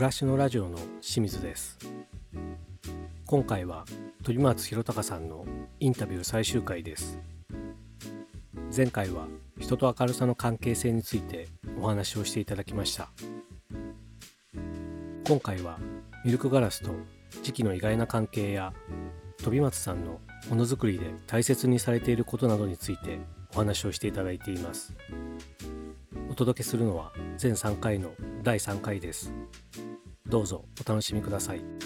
暮らしのラジオの清水です。今回は鳥松弘隆さんのインタビュー最終回です。前回は人と明るさの関係性についてお話をしていただきました。今回はミルクガラスと時期の意外な関係や飛松さんのものづくりで大切にされていることなどについてお話をしていただいています。お届けするのは全3回の第3回です。どうぞお楽しみください。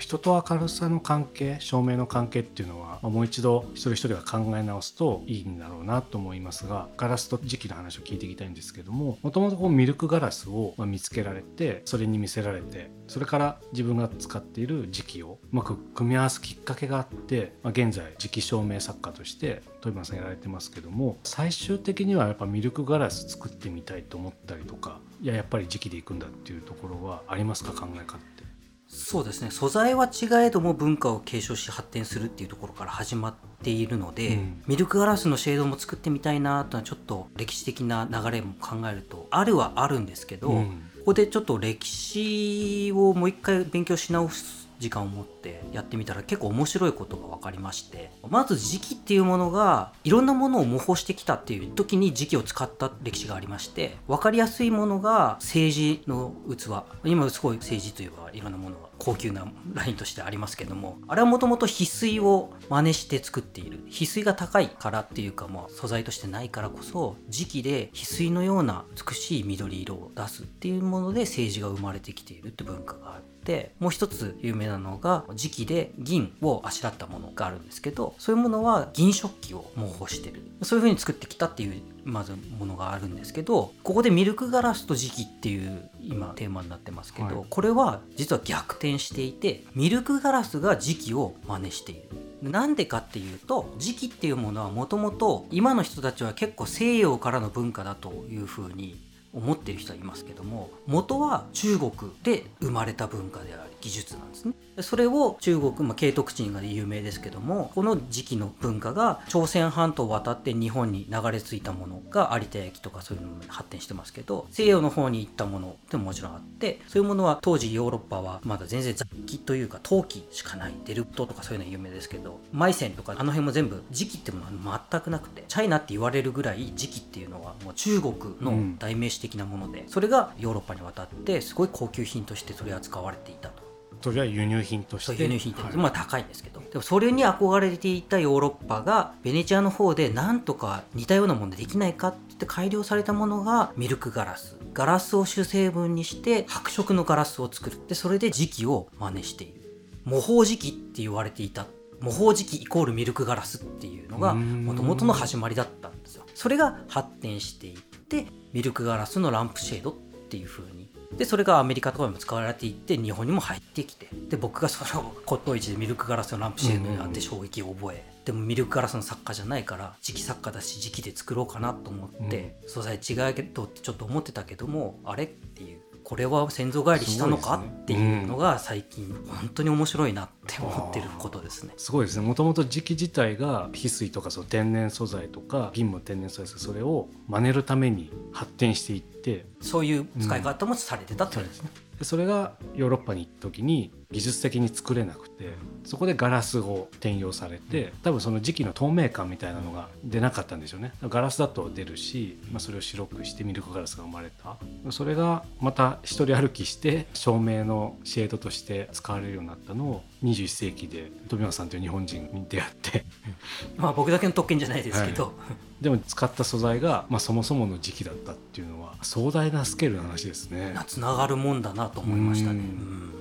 人と明るさの関係照明の関係っていうのはもう一度一人一人が考え直すといいんだろうなと思いますがガラスと時期の話を聞いていきたいんですけどももともとミルクガラスを見つけられてそれに見せられてそれから自分が使っている時期をうまく組み合わすきっかけがあって、まあ、現在時期照明作家として富山さんやられてますけども最終的にはやっぱミルクガラス作ってみたいと思ったりとかいややっぱり時期でいくんだっていうところはありますか考え方って？そうですね。素材は違えども文化を継承し発展するっていうところから始まっているので、うん、ミルクガラスのシェードも作ってみたいなとはちょっと歴史的な流れも考えるとあるはあるんですけど、うん、ここでちょっと歴史をもう一回勉強し直す時間を持ってやってみたら結構面白いことが分かりましてまず時期っていうものがいろんなものを模倣してきたっていう時に時期を使った歴史がありまして分かりやすいものが政治の器。今すごい政治といえばいろんなものが高級なラインとしてありますけどもあれはもともと翡翠を真似して作っている。翡翠が高いからっていうかもう素材としてないからこそ時期で翡翠のような美しい緑色を出すっていうもので政治が生まれてきているって文化があるてもう一つ有名なのが磁器で銀をあしらったものがあるんですけどそういうものは銀食器を模倣してる。そういう風に作ってきたっていうまずものがあるんですけどここでミルクガラスと磁器っていう今テーマになってますけど、はい、これは実は逆転していてミルクガラスが磁気を真似している。なんでかっていうと磁器っていうものはもともと今の人たちは結構西洋からの文化だというふうに思ってる人はいますけども元は中国で生まれた文化であり技術なんですね。それを中国、まあ、慶徳鎮が有名ですけどもこの時期の文化が朝鮮半島を渡って日本に流れ着いたものが有田焼とかそういうのに発展してますけど西洋の方に行ったものってももちろんあってそういうものは当時ヨーロッパはまだ全然雑器というか陶器しかないデルプトとかそういうのは有名ですけどマイセンとかあの辺も全部時期ってものは全くなくてチャイナって言われるぐらい時期っていうのはもう中国の代名詞的なもので、それがヨーロッパに渡ってすごい高級品として取り扱われていたと。それは輸入品として。輸入品って、はい、まあ高いんですけど。でもそれに憧れていたヨーロッパがベネチアの方でなんとか似たようなものできないかって改良されたものがミルクガラス。ガラスを主成分にして白色のガラスを作る。でそれで磁器を真似している。模倣磁器って言われていた。模倣磁器イコールミルクガラスっていうのがもともとの始まりだったんですよ。それが発展していってミルクガラスのランプシェードっていう風にでそれがアメリカとかでも使われていって日本にも入ってきてで僕がその骨董市でミルクガラスのランプシェードにあって衝撃を覚え、でもミルクガラスの作家じゃないから磁器作家だし磁器で作ろうかなと思って、うん、素材違うけどってちょっと思ってたけどもあれっていうこれは先祖返りしたのか、ね、っていうのが最近本当に面白いなって思ってることですね。すごいですね。もともと磁器自体が翡翠とかその天然素材とか銀も天然素材それを真似るために発展していって。そういう使い方もされてたってことですね。うん、それがヨーロッパに行った時に技術的に作れなくてそこでガラスを転用されて多分その時期の透明感みたいなのが出なかったんでしょうね。ガラスだと出るし、まあ、それを白くしてミルクガラスが生まれた。それがまた一人歩きして照明のシェードとして使われるようになったのを21世紀で富山さんという日本人に出会って。まあ僕だけの特権じゃないですけど、はい、でも使った素材が、まあ、そもそもの時期だったっていうのは壮大なスケールの話ですね。つながるもんだなと思いましたね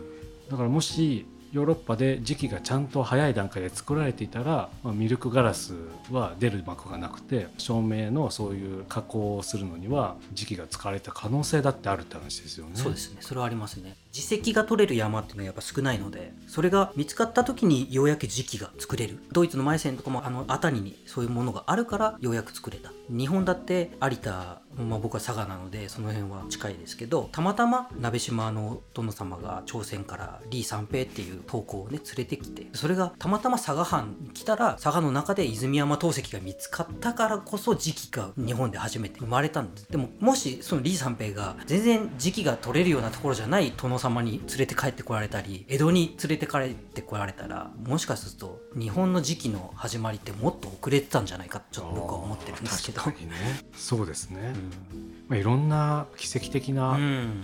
だからもしヨーロッパで時期がちゃんと早い段階で作られていたら、まあ、ミルクガラスは出る膜がなくて照明のそういう加工をするのには時期が使われた可能性だってあるって話ですよね。そうですねそれはありますね自石が取れる山っていうのはやっぱ少ないのでそれが見つかった時にようやく磁器が作れる。ドイツのマイセンとかもあの熱海にそういうものがあるからようやく作れた。日本だって有田まあ、僕は佐賀なのでその辺は近いですけどたまたま鍋島の殿様が朝鮮から李三平っていう投稿をね連れてきてそれがたまたま佐賀藩に来たら佐賀の中で泉山陶石が見つかったからこそ磁器が日本で初めて生まれたんです。でももしその李三平が全然磁器が取れるようなところじゃない殿様に連れて帰ってこられたり江戸に連れて帰ってこられたらもしかすると日本の磁器の始まりってもっと遅れてたんじゃないかちょっと僕は思ってるんですけど。ね、そうですね、まあ、いろんな奇跡的な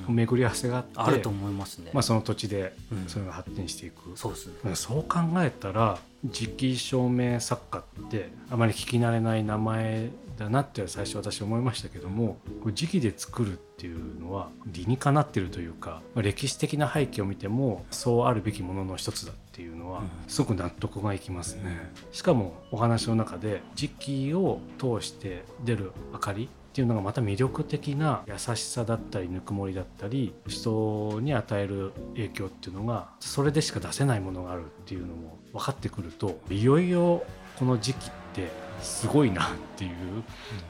巡り合わせがあって、あると思いますね、まあ、その土地でそれが発展していく、そうですね、そう考えたら磁気証明作家ってあまり聞き慣れない名前だなって最初私思いましたけども磁気で作るっていうのは理にかなってるというか歴史的な背景を見てもそうあるべきものの一つだっていうのはすごく納得がいきますね。しかもお話の中で磁気を通して出る明かりっていうのがまた魅力的な優しさだったりぬくもりだったり人に与える影響っていうのがそれでしか出せないものがあるっていうのも分かってくるといよいよこの時期ってすごいなっていう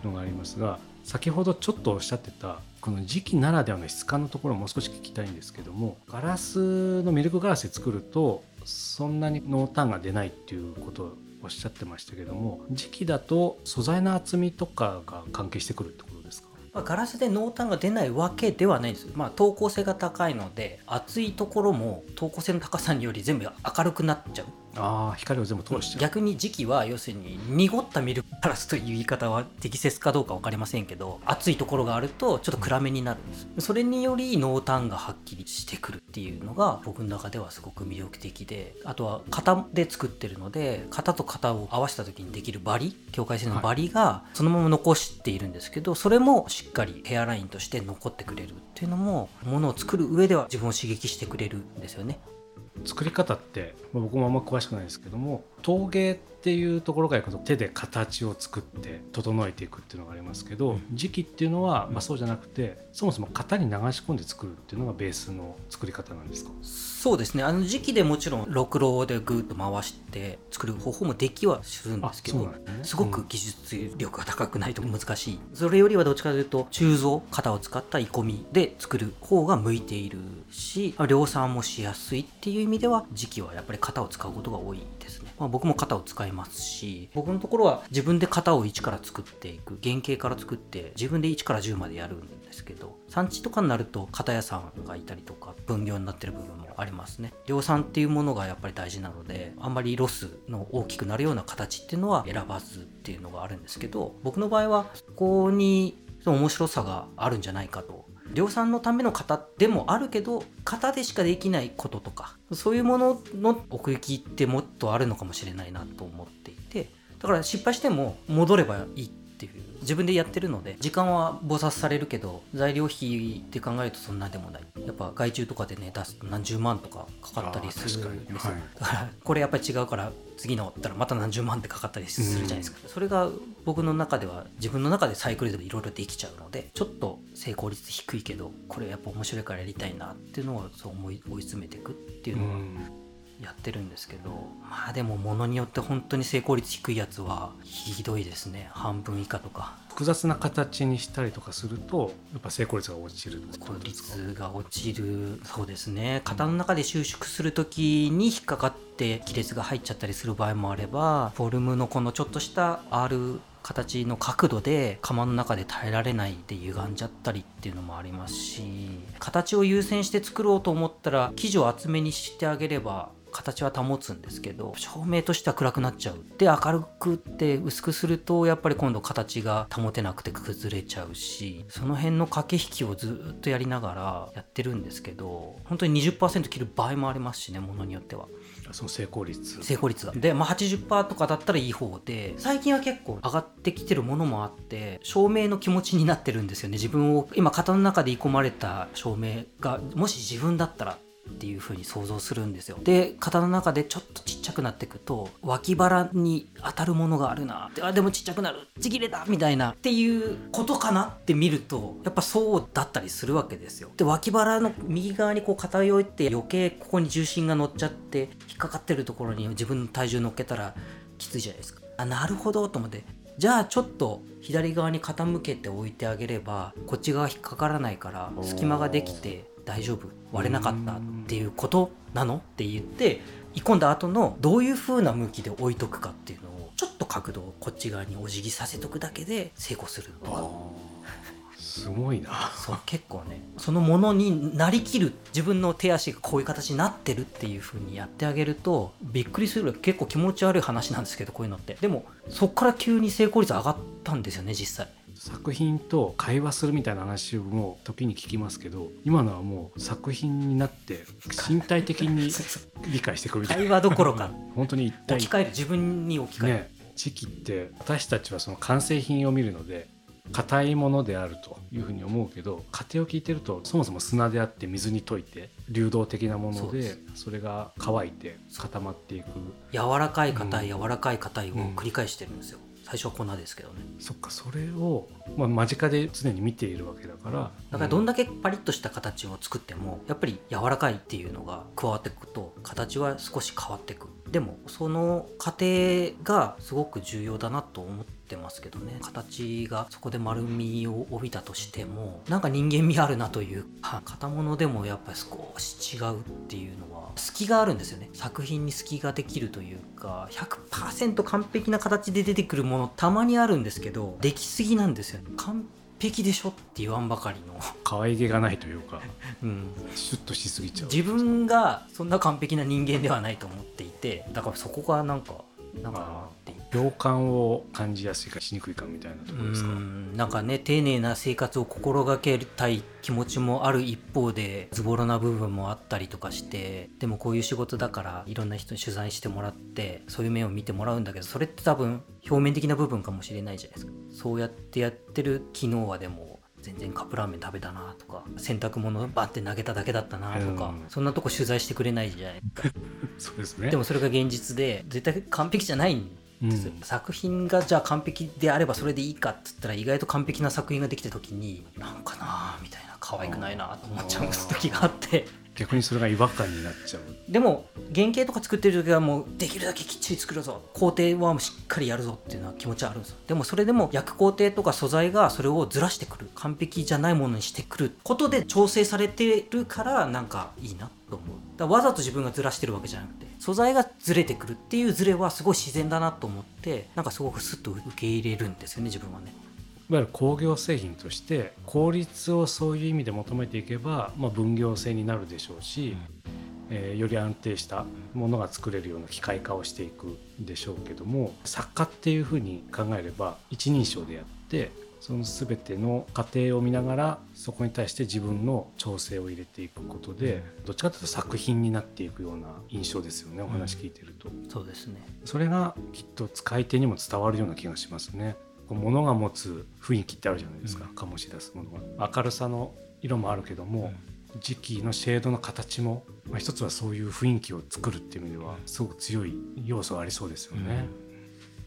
のがありますが先ほどちょっとおっしゃってたこの時期ならではの質感のところをもう少し聞きたいんですけどもガラスのミルクガラスで作るとそんなに濃淡が出ないっていうことをおっしゃってましたけども時期だと素材の厚みとかが関係してくるってことですか？ま、ガラスで濃淡が出ないわけではないです、まあ、透光性が高いので厚いところも透光性の高さにより全部明るくなっちゃう。ああ光を全部通しちゃう逆に時期は要するに濁ったミルクガラスという言い方は適切かどうか分かりませんけど熱いところがあるとちょっと暗めになるんです。それにより濃淡がはっきりしてくるっていうのが僕の中ではすごく魅力的であとは型で作ってるので型と型を合わせた時にできるバリ境界線のバリがそのまま残しているんですけどそれもしっかりヘアラインとして残ってくれるっていうのもものを作る上では自分を刺激してくれるんですよね。作り方って、まあ、僕もあんま詳しくないですけども陶芸っていうところから手で形を作って整えていくっていうのがありますけど磁器っていうのは、まあ、そうじゃなくてそもそも型に流し込んで作るっていうのがベースの作り方なんですか？そうですね。あの時期でもちろんろくろでぐっと回して作る方法もできはするんですけど、ね、すごく技術力が高くないと難しい、うん、それよりはどっちかというと鋳造型を使った鋳込みで作る方が向いているし量産もしやすいっていう意味では時期はやっぱり型を使うことが多いですね、まあ、僕も型を使いますし僕のところは自分で型を1から作っていく原型から作って自分で1から10までやるんですけど産地とかになると型屋さんがいたりとか分業になってる部分もありますね。量産っていうものがやっぱり大事なのであんまりロスの大きくなるような形っていうのは選ばずっていうのがあるんですけど僕の場合はそこに面白さがあるんじゃないかと量産のための型でもあるけど型でしかできないこととかそういうものの奥行きってもっとあるのかもしれないなと思っていてだから失敗しても戻ればいい自分でやってるので時間は忙殺されるけど材料費って考えるとそんなでもない。やっぱ外注とかでね出すと何十万とかかかったりするんですよ、はい、だからこれやっぱり違うから次のったらまた何十万ってかかったりするじゃないですか、うん、それが僕の中では自分の中でサイクルでいろいろできちゃうのでちょっと成功率低いけどこれやっぱ面白いからやりたいなっていうのをそう思い追い詰めていくっていうのは、やってるんですけどまあでもものによって本当に成功率低いやつはひどいですね。半分以下とか。複雑な形にしたりとかするとやっぱ成功率が落ちる成功率が落ちる。そうですね。型の中で収縮する時に引っかかって亀裂が入っちゃったりする場合もあればフォルムのこのちょっとした R 形の角度で釜の中で耐えられないで歪んじゃったりっていうのもありますし形を優先して作ろうと思ったら生地を厚めにしてあげれば形は保つんですけど照明としては暗くなっちゃう。で明るくって薄くするとやっぱり今度形が保てなくて崩れちゃうしその辺の駆け引きをずっとやりながらやってるんですけど本当に20%切る場合もありますしねものによっては。その成功率。成功率が。で、まあ80、とかだったらいい方で最近は結構上がってきてるものもあって照明の気持ちになってるんですよね。自分を今型の中で言い込まれた照明がもし自分だったらっていう風に想像するんですよ。で型の中でちょっとちっちゃくなっていくと脇腹に当たるものがあるなあでもちっちゃくなるちぎれたみたいなっていうことかなって見るとやっぱそうだったりするわけですよ。で脇腹の右側にこう偏って余計ここに重心が乗っちゃって引っかかってるところに自分の体重乗っけたらきついじゃないですか。あなるほどと思ってじゃあちょっと左側に傾けて置いてあげればこっち側引っかからないから隙間ができて大丈夫？割れなかったっていうことなの？って言ってい込んだ後のどういう風な向きで置いとくかっていうのをちょっと角度をこっち側にお辞儀させとくだけで成功するとか。すごいな。そう結構ねそのものになりきる自分の手足がこういう形になってるっていう風にやってあげるとびっくりする結構気持ち悪い話なんですけどこういうのって。でもそっから急に成功率上がったんですよね実際作品と会話するみたいな話も時に聞きますけど今のはもう作品になって身体的に理解してくるみたいな。会話どころか。本当に一体置き換える自分に置き換える、ね、時期って私たちはその完成品を見るので硬いものであるというふうに思うけど過程を聞いてるとそもそも砂であって水に溶いて流動的なものでそれが乾いて固まっていく。柔らかい硬い、うん、柔らかい硬いを繰り返してるんですよ、うん、最初は粉ですけどね。そっかそれを、まあ、間近で常に見ているわけだから。だからどんだけパリッとした形を作ってもやっぱり柔らかいっていうのが加わっていくと形は少し変わっていく。でもその過程がすごく重要だなと思ってますけどね。形がそこで丸みを帯びたとしてもなんか人間味あるなというか型物でもやっぱり少し違うっていうのは隙があるんですよね。作品に隙ができるというか100%完璧な形で出てくるものたまにあるんですけどできすぎなんですよ完璧でしょって言わんばかりの。可愛げがないというか、うん、シュッとしすぎちゃう。自分がそんな完璧な人間ではないと思っていてだからそこがなんかなんか共感を感じやすいかしにくいかみたいなところですか？なんかね丁寧な生活を心がけたい気持ちもある一方でズボラな部分もあったりとかしてでもこういう仕事だからいろんな人に取材してもらってそういう面を見てもらうんだけどそれって多分表面的な部分かもしれないじゃないですか。そうやってやってる昨日はでも全然カップラーメン食べたなとか洗濯物バンって投げただけだったなとか、うん、そんなとこ取材してくれないじゃないですか。そうですね。でもそれが現実で絶対完璧じゃないんうん、作品がじゃあ完璧であればそれでいいかっつったら意外と完璧な作品ができた時になんかなみたいな可愛くないなと思っちゃう時があって。逆にそれが違和感になっちゃう。でも原型とか作ってる時はもうできるだけきっちり作るぞ。工程はしっかりやるぞっていうのは気持ちはあるんですよ。でもそれでも焼く工程とか素材がそれをずらしてくる。完璧じゃないものにしてくることで調整されてるからなんかいいなと思う。だわざと自分がずらしてるわけじゃなくて素材がずれてくるっていうずれはすごい自然だなと思ってなんかすごくスッと受け入れるんですよね自分はね。いわゆる工業製品として効率をそういう意味で求めていけば、まあ、分業制になるでしょうし、えー、より安定したものが作れるような機械化をしていくでしょうけども作家っていうふうに考えれば一人称でやってその全ての過程を見ながらそこに対して自分の調整を入れていくことでどっちかというと作品になっていくような印象ですよねお話聞いてると、うん、そうですね。それがきっと使い手にも伝わるような気がしますね。物が持つ雰囲気ってあるじゃないですか、うん、醸し出すものが明るさの色もあるけども、うん、時期のシェードの形も、まあ、一つはそういう雰囲気を作るっていう意味ではすごく強い要素がありそうですよね、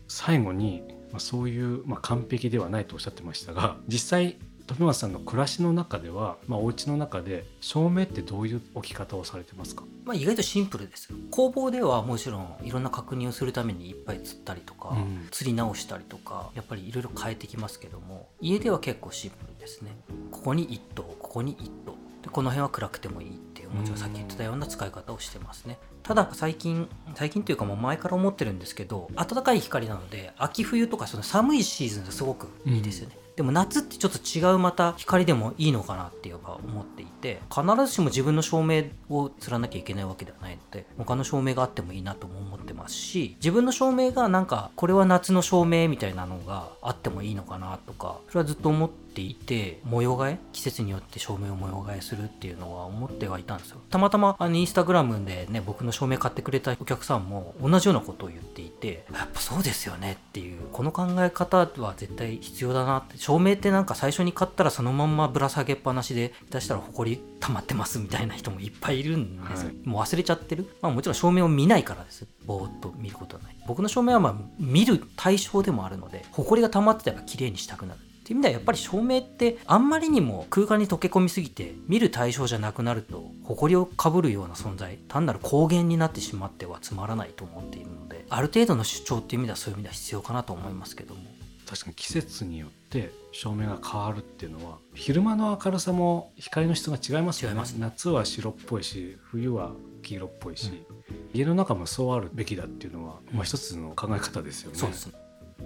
最後にまあ、そういう、まあ、完璧ではないとおっしゃってましたが 実際富松さんの暮らしの中では、まあ、お家の中で照明ってどういう置き方をされてますか、まあ、意外とシンプルです工房ではもちろんいろんな確認をするためにいっぱい釣ったりとか、うん、釣り直したりとかやっぱりいろいろ変えてきますけども家では結構シンプルですね。ここに1頭ここに1頭。でこの辺は暗くてもいいいうもちろん。さっき言ってたような使い方をしてますね。ただ最近最近というかもう前から思ってるんですけど暖かい光なので秋冬とかその寒いシーズンですごくいいですよね、うん、でも夏ってちょっと違うまた光でもいいのかなっていうか思っていて必ずしも自分の照明を釣らなきゃいけないわけではないので他の照明があってもいいなとも思ってますし自分の照明がなんかこれは夏の照明みたいなのがあってもいいのかなとかそれはずっと思ってていて模様替え？季節によって照明を模様替えするっていうのは思ってはいたんですよ。たまたまあのインスタグラムでね僕の照明買ってくれたお客さんも同じようなことを言っていてやっぱそうですよねっていうこの考え方は絶対必要だなって。照明ってなんか最初に買ったらそのまんまぶら下げっぱなしで出したら埃溜まってますみたいな人もいっぱいいるんですよ、はい、もう忘れちゃってる、まあ、もちろん照明を見ないからです。ぼーっと見ることはない。僕の照明はまあ見る対象でもあるので埃が溜まってたら綺麗にしたくなるっていう意味ではやっぱり照明ってあんまりにも空間に溶け込みすぎて見る対象じゃなくなると埃をかぶるような存在単なる光源になってしまってはつまらないと思っているのである程度の主張っていう意味ではそういう意味では必要かなと思いますけども。確かに季節によって照明が変わるっていうのは昼間の明るさも光の質が違いますよね。夏は白っぽいし冬は黄色っぽいし、うん、家の中もそうあるべきだっていうのは、まあ、一つの考え方ですよね。そうです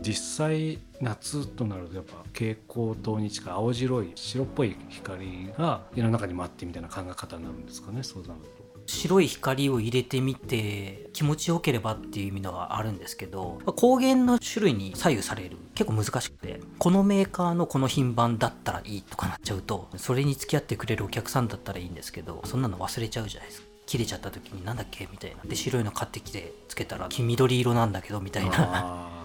実際夏となるとやっぱ蛍光灯に近い青白い白っぽい光が家の中に舞ってみたいな考え方になるんですかねそうなると。白い光を入れてみて気持ちよければっていう意味のはあるんですけど光源の種類に左右される。結構難しくてこのメーカーのこの品番だったらいいとかなっちゃうとそれに付き合ってくれるお客さんだったらいいんですけどそんなの忘れちゃうじゃないですか。切れちゃった時になんだっけみたいな。で白いの買ってきてつけたら黄緑色なんだけどみたいな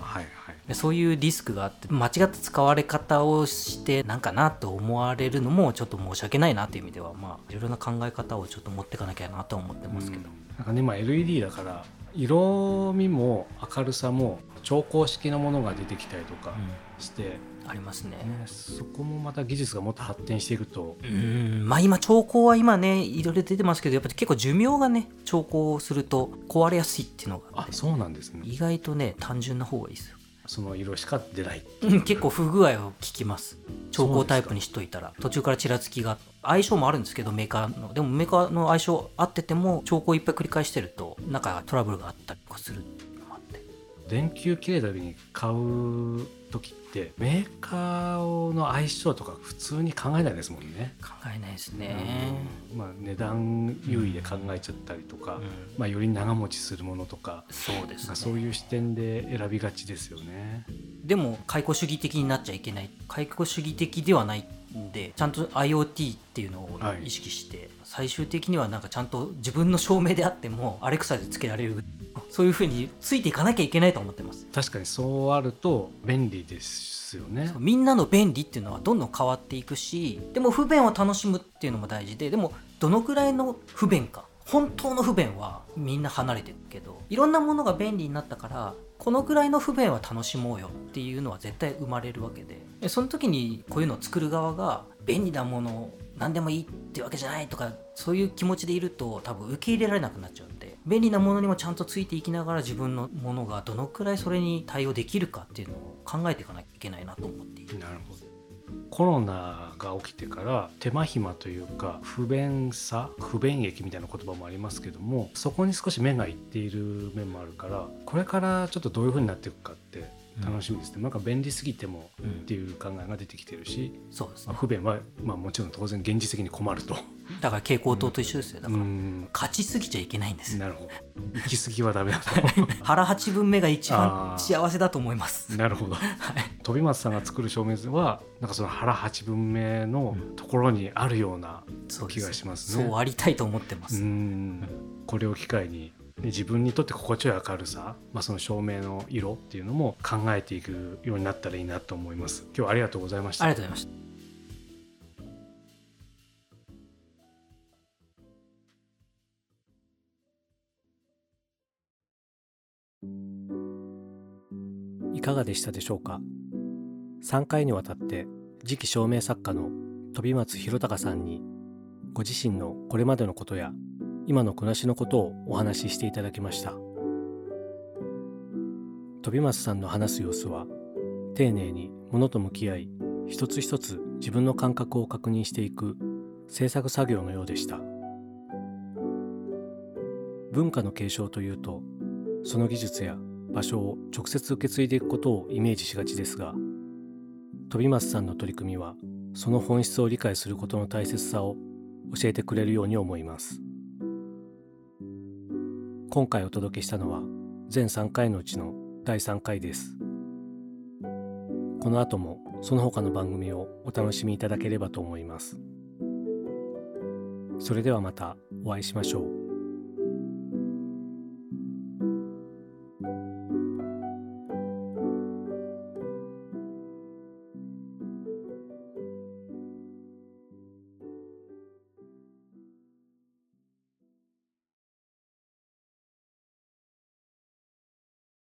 そういうリスクがあって間違った使われ方をしてなんかなと思われるのもちょっと申し訳ないなという意味ではまあいろいろな考え方をちょっと持っていかなきゃなと思ってますけど、うん、なんかねまあ LED だから色味も明るさも調光式のものが出てきたりとかして、うん、ありますね、ね、そこもまた技術がもっと発展していくと。うんまあ今調光は今ねいろいろ出てますけどやっぱり結構寿命がね調光すると壊れやすいっていうのがあそうなんですね。意外とね単純な方がいいですよ。その色しか出ない。結構不具合を聞きます。調光タイプにしといたら。途中からちらつきが。相性もあるんですけどメーカーの。でもメーカーの相性合ってても調光いっぱい繰り返してるとなんかトラブルがあったりとかするのもあって。電球切れた時に買う時ってメーカーの相性とか普通に考えないですもんね。考えないですね、うん、まあ、値段優位で考えちゃったりとか、うん、まあ、より長持ちするものとかそうです、ね、そういう視点で選びがちですよね。でも解雇主義的になっちゃいけない解雇主義的ではないんでちゃんと IoT っていうのを意識して、はい、最終的にはなんかちゃんと自分の証明であってもアレクサでつけられるそういうふうについていかなきゃいけないと思ってます。確かにそうあると便利ですよね。みんなの便利っていうのはどんどん変わっていくしでも不便を楽しむっていうのも大事ででもどのくらいの不便か。本当の不便はみんな離れてるけどいろんなものが便利になったからこのくらいの不便は楽しもうよっていうのは絶対生まれるわけで。その時にこういうのを作る側が便利なものを何でもいいってわけじゃないとかそういう気持ちでいると多分受け入れられなくなっちゃう便利なものにもちゃんとついていきながら自分のものがどのくらいそれに対応できるかっていうのを考えていかなきゃいけないなと思っている。なるほどコロナが起きてから手間暇というか不便さ不便益みたいな言葉もありますけどもそこに少し目がいっている面もあるからこれからちょっとどういうふうになっていくかって楽しみですね、うん、なんか便利すぎてもっていう考えが出てきてるし、うん、そうです、ね、まあ、不便は、まあ、もちろん当然現実的に困ると。だから蛍光灯と一緒ですよ。だから勝ちすぎちゃいけないんです。なるほど。行き過ぎはダメだと。腹八分目が一番幸せだと思います。なるほど、はい、飛松さんが作る照明図はなんかその腹八分目のところにあるような気がしますね、そうありたいと思ってます。これを機会に自分にとって心地よい明るさ、まあ、その照明の色っていうのも考えていくようになったらいいなと思います。今日はありがとうございました。ありがとうございました。いかがでしたでしょうか？3回にわたって次期照明作家の飛松弘隆さんにご自身のこれまでのことや今の暮らしのことをお話ししていただきました。飛松さんの話す様子は丁寧にものと向き合い一つ一つ自分の感覚を確認していく制作作業のようでした。文化の継承というとその技術や場所を直接受け継いでいくことをイメージしがちですが飛松さんの取り組みはその本質を理解することの大切さを教えてくれるように思います。今回お届けしたのは全3回のうちの第3回です。この後もその他の番組をお楽しみいただければと思います。それではまたお会いしましょう。